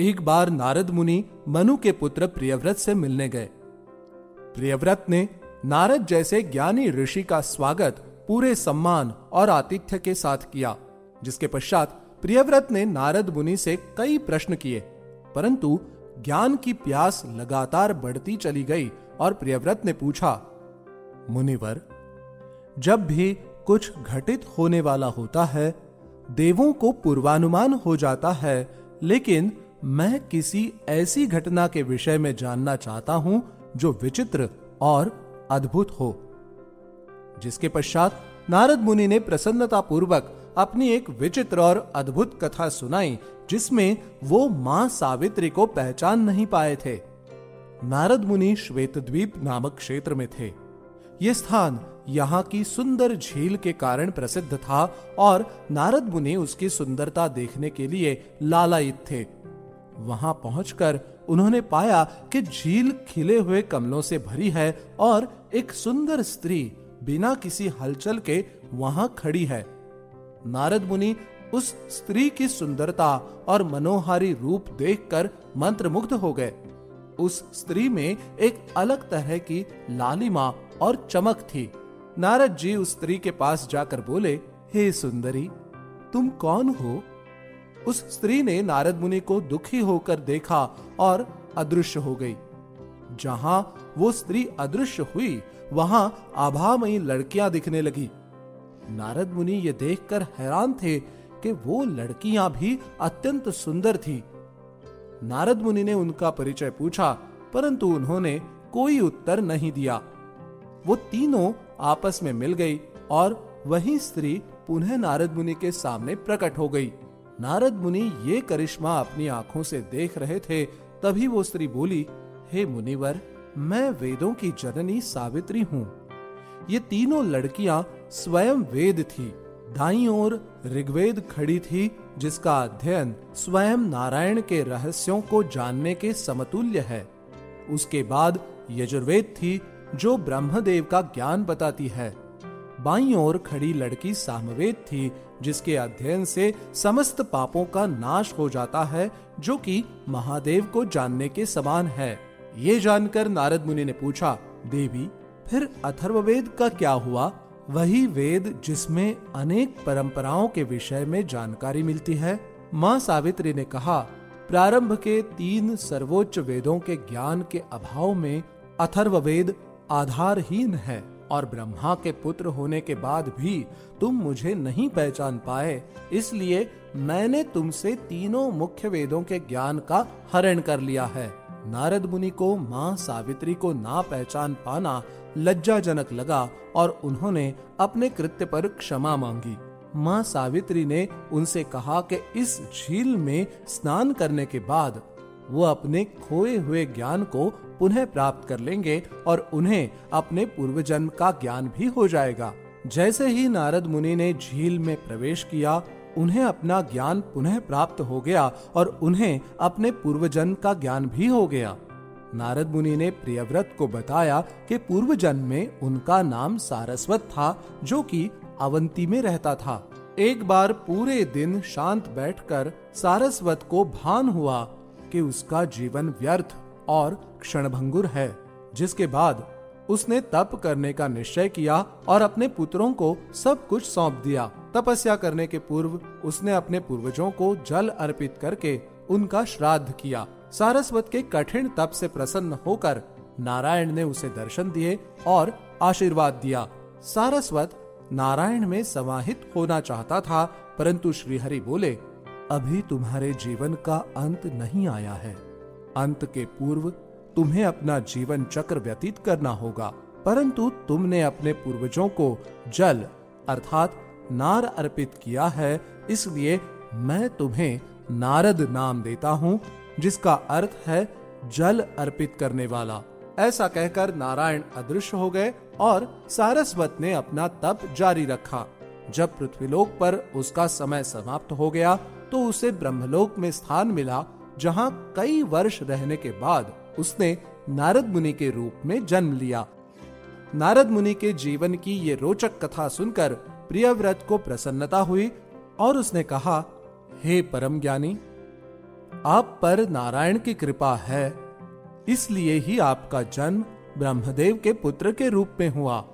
एक बार नारद मुनि मनु के पुत्र प्रियव्रत से मिलने गए। प्रियव्रत ने नारद जैसे ज्ञानी ऋषि का स्वागत पूरे सम्मान और आतिथ्य के साथ किया, जिसके पश्चात प्रियव्रत ने नारद मुनि से कई प्रश्न किए, परंतु ज्ञान की प्यास लगातार बढ़ती चली गई और प्रियव्रत ने पूछा, मुनिवर, जब भी कुछ घटित होने वाला होता है, देवों को पूर्वानुमान हो जाता है, लेकिन मैं किसी ऐसी घटना के विषय में जानना चाहता हूँ जो विचित्र और अद्भुत हो, जिसके पश्चात नारद मुनि ने प्रसन्नता पूर्वक अपनी एक विचित्र और अद्भुत कथा सुनाई, जिसमें वो माँ सावित्री को पहचान नहीं पाए थे। नारद मुनि श्वेत द्वीप नामक क्षेत्र में थे। ये स्थान यहाँ की सुंदर झील के कारण प्रसिद्ध था और नारद मुनि उसकी सुंदरता देखने के लिए लालायित थे। वहाँ पहुंचकर उन्होंने पाया कि झील खिले हुए कमलों से भरी है और एक सुंदर स्त्री बिना किसी हलचल के वहाँ खड़ी है। नारद मुनि उस स्त्री की सुंदरता और मनोहारी रूप देखकर मंत्रमुग्ध हो गए। उस स्त्री में एक अलग तरह की लालिमा और चमक थी। नारद जी उस स्त्री के पास जाकर बोले, हे सुंदरी, तुम कौन हो उस स्त्री ने नारद मुनि को दुखी होकर देखा और अदृश्य हो गई। जहाँ वो स्त्री अदृश्य हुई, वहाँ आभामयी लड़कियाँ दिखने लगी। नारद मुनि ये देखकर हैरान थे कि वो लड़कियाँ भी अत्यंत सुंदर थी। नारद मुनि ने उनका परिचय पूछा, परंतु उन्होंने कोई उत्तर नहीं दिया। वो तीनों आपस में मिल गई और वही स्त्री पुनः नारद मुनि के सामने प्रकट हो गई। नारद मुनि ये करिश्मा अपनी आँखों से देख रहे थे, तभी वो स्त्री बोली, हे hey मुनिवर, मैं वेदों की जननी सावित्री हूँ। ये तीनों लड़कियाँ स्वयं वेद थी, दाई ओर ऋग्वेद खड़ी थी, जिसका अध्ययन स्वयं नारायण के रहस्यों को जानने के समतुल्य है। उसके बाद यजुर्वेद थी, जो ब्रह्मदेव का ज्ञान बताती है। बाई ओर खड़ी लड़की सामवेद थी जिसके अध्ययन से समस्त पापों का नाश हो जाता है, जो कि महादेव को जानने के समान है। ये जानकर नारद मुनि ने पूछा, देवी, फिर अथर्ववेद का क्या हुआ? वही वेद जिसमें अनेक परंपराओं के विषय में जानकारी मिलती है। माँ सावित्री ने कहा, प्रारंभ के तीन सर्वोच्च वेदों के ज्ञान के अभाव में अथर्ववेद आधारहीन है। और ब्रह्मा के पुत्र होने के बाद भी तुम मुझे नहीं पहचान पाए, इसलिए मैंने तुमसे तीनों मुख्य वेदों के ज्ञान का हरण कर लिया है। नारद मुनि को, माँ सावित्री को ना पहचान पाना लज्जाजनक लगा और उन्होंने अपने कृत्य पर क्षमा मांगी। माँ सावित्री ने उनसे कहा कि इस झील में स्नान करने के बाद वो अपने खोए हुए ज्ञान को पुनः प्राप्त कर लेंगे और उन्हें अपने पूर्व जन्म का ज्ञान भी हो जाएगा। जैसे ही नारद मुनि ने झील में प्रवेश किया, उन्हें अपना ज्ञान पुनः प्राप्त हो गया और उन्हें अपने पूर्व जन्म का ज्ञान भी हो गया। नारद मुनि ने प्रियव्रत को बताया कि पूर्व जन्म में उनका नाम सारस्वत था, जो कि अवंती में रहता था। एक बार पूरे दिन शांत बैठकर सारस्वत को भान हुआ। कि उसका जीवन व्यर्थ और क्षणभंगुर है, जिसके बाद उसने तप करने का निश्चय किया और अपने पुत्रों को सब कुछ सौंप दिया। तपस्या करने के पूर्व उसने अपने पूर्वजों को जल अर्पित करके उनका श्राद्ध किया। सारस्वत के कठिन तप से प्रसन्न होकर नारायण ने उसे दर्शन दिए और आशीर्वाद दिया। सारस्वत नारायण में समाहित होना चाहता था, परंतु श्रीहरि बोले अभी तुम्हारे जीवन का अंत नहीं आया है। अंत के पूर्व तुम्हें अपना जीवन चक्र व्यतीत करना होगा, परंतु तुमने अपने पूर्वजों को जल अर्थात नार अर्पित किया है, इसलिए मैं तुम्हें नारद नाम देता हूँ, जिसका अर्थ है जल अर्पित करने वाला। ऐसा कहकर नारायण अदृश्य हो गए और सारस्वत ने अपना तप जारी रखा। जब पृथ्वीलोक पर उसका समय समाप्त हो गया तो उसे ब्रह्मलोक में स्थान मिला, जहाँ कई वर्ष रहने के बाद उसने नारद मुनि के रूप में जन्म लिया। नारद मुनि के जीवन की ये रोचक कथा सुनकर प्रियव्रत को प्रसन्नता हुई और उसने कहा, हे परम ज्ञानी आप पर नारायण की कृपा है। इसलिए ही आपका जन्म ब्रह्मदेव के पुत्र के रूप में हुआ।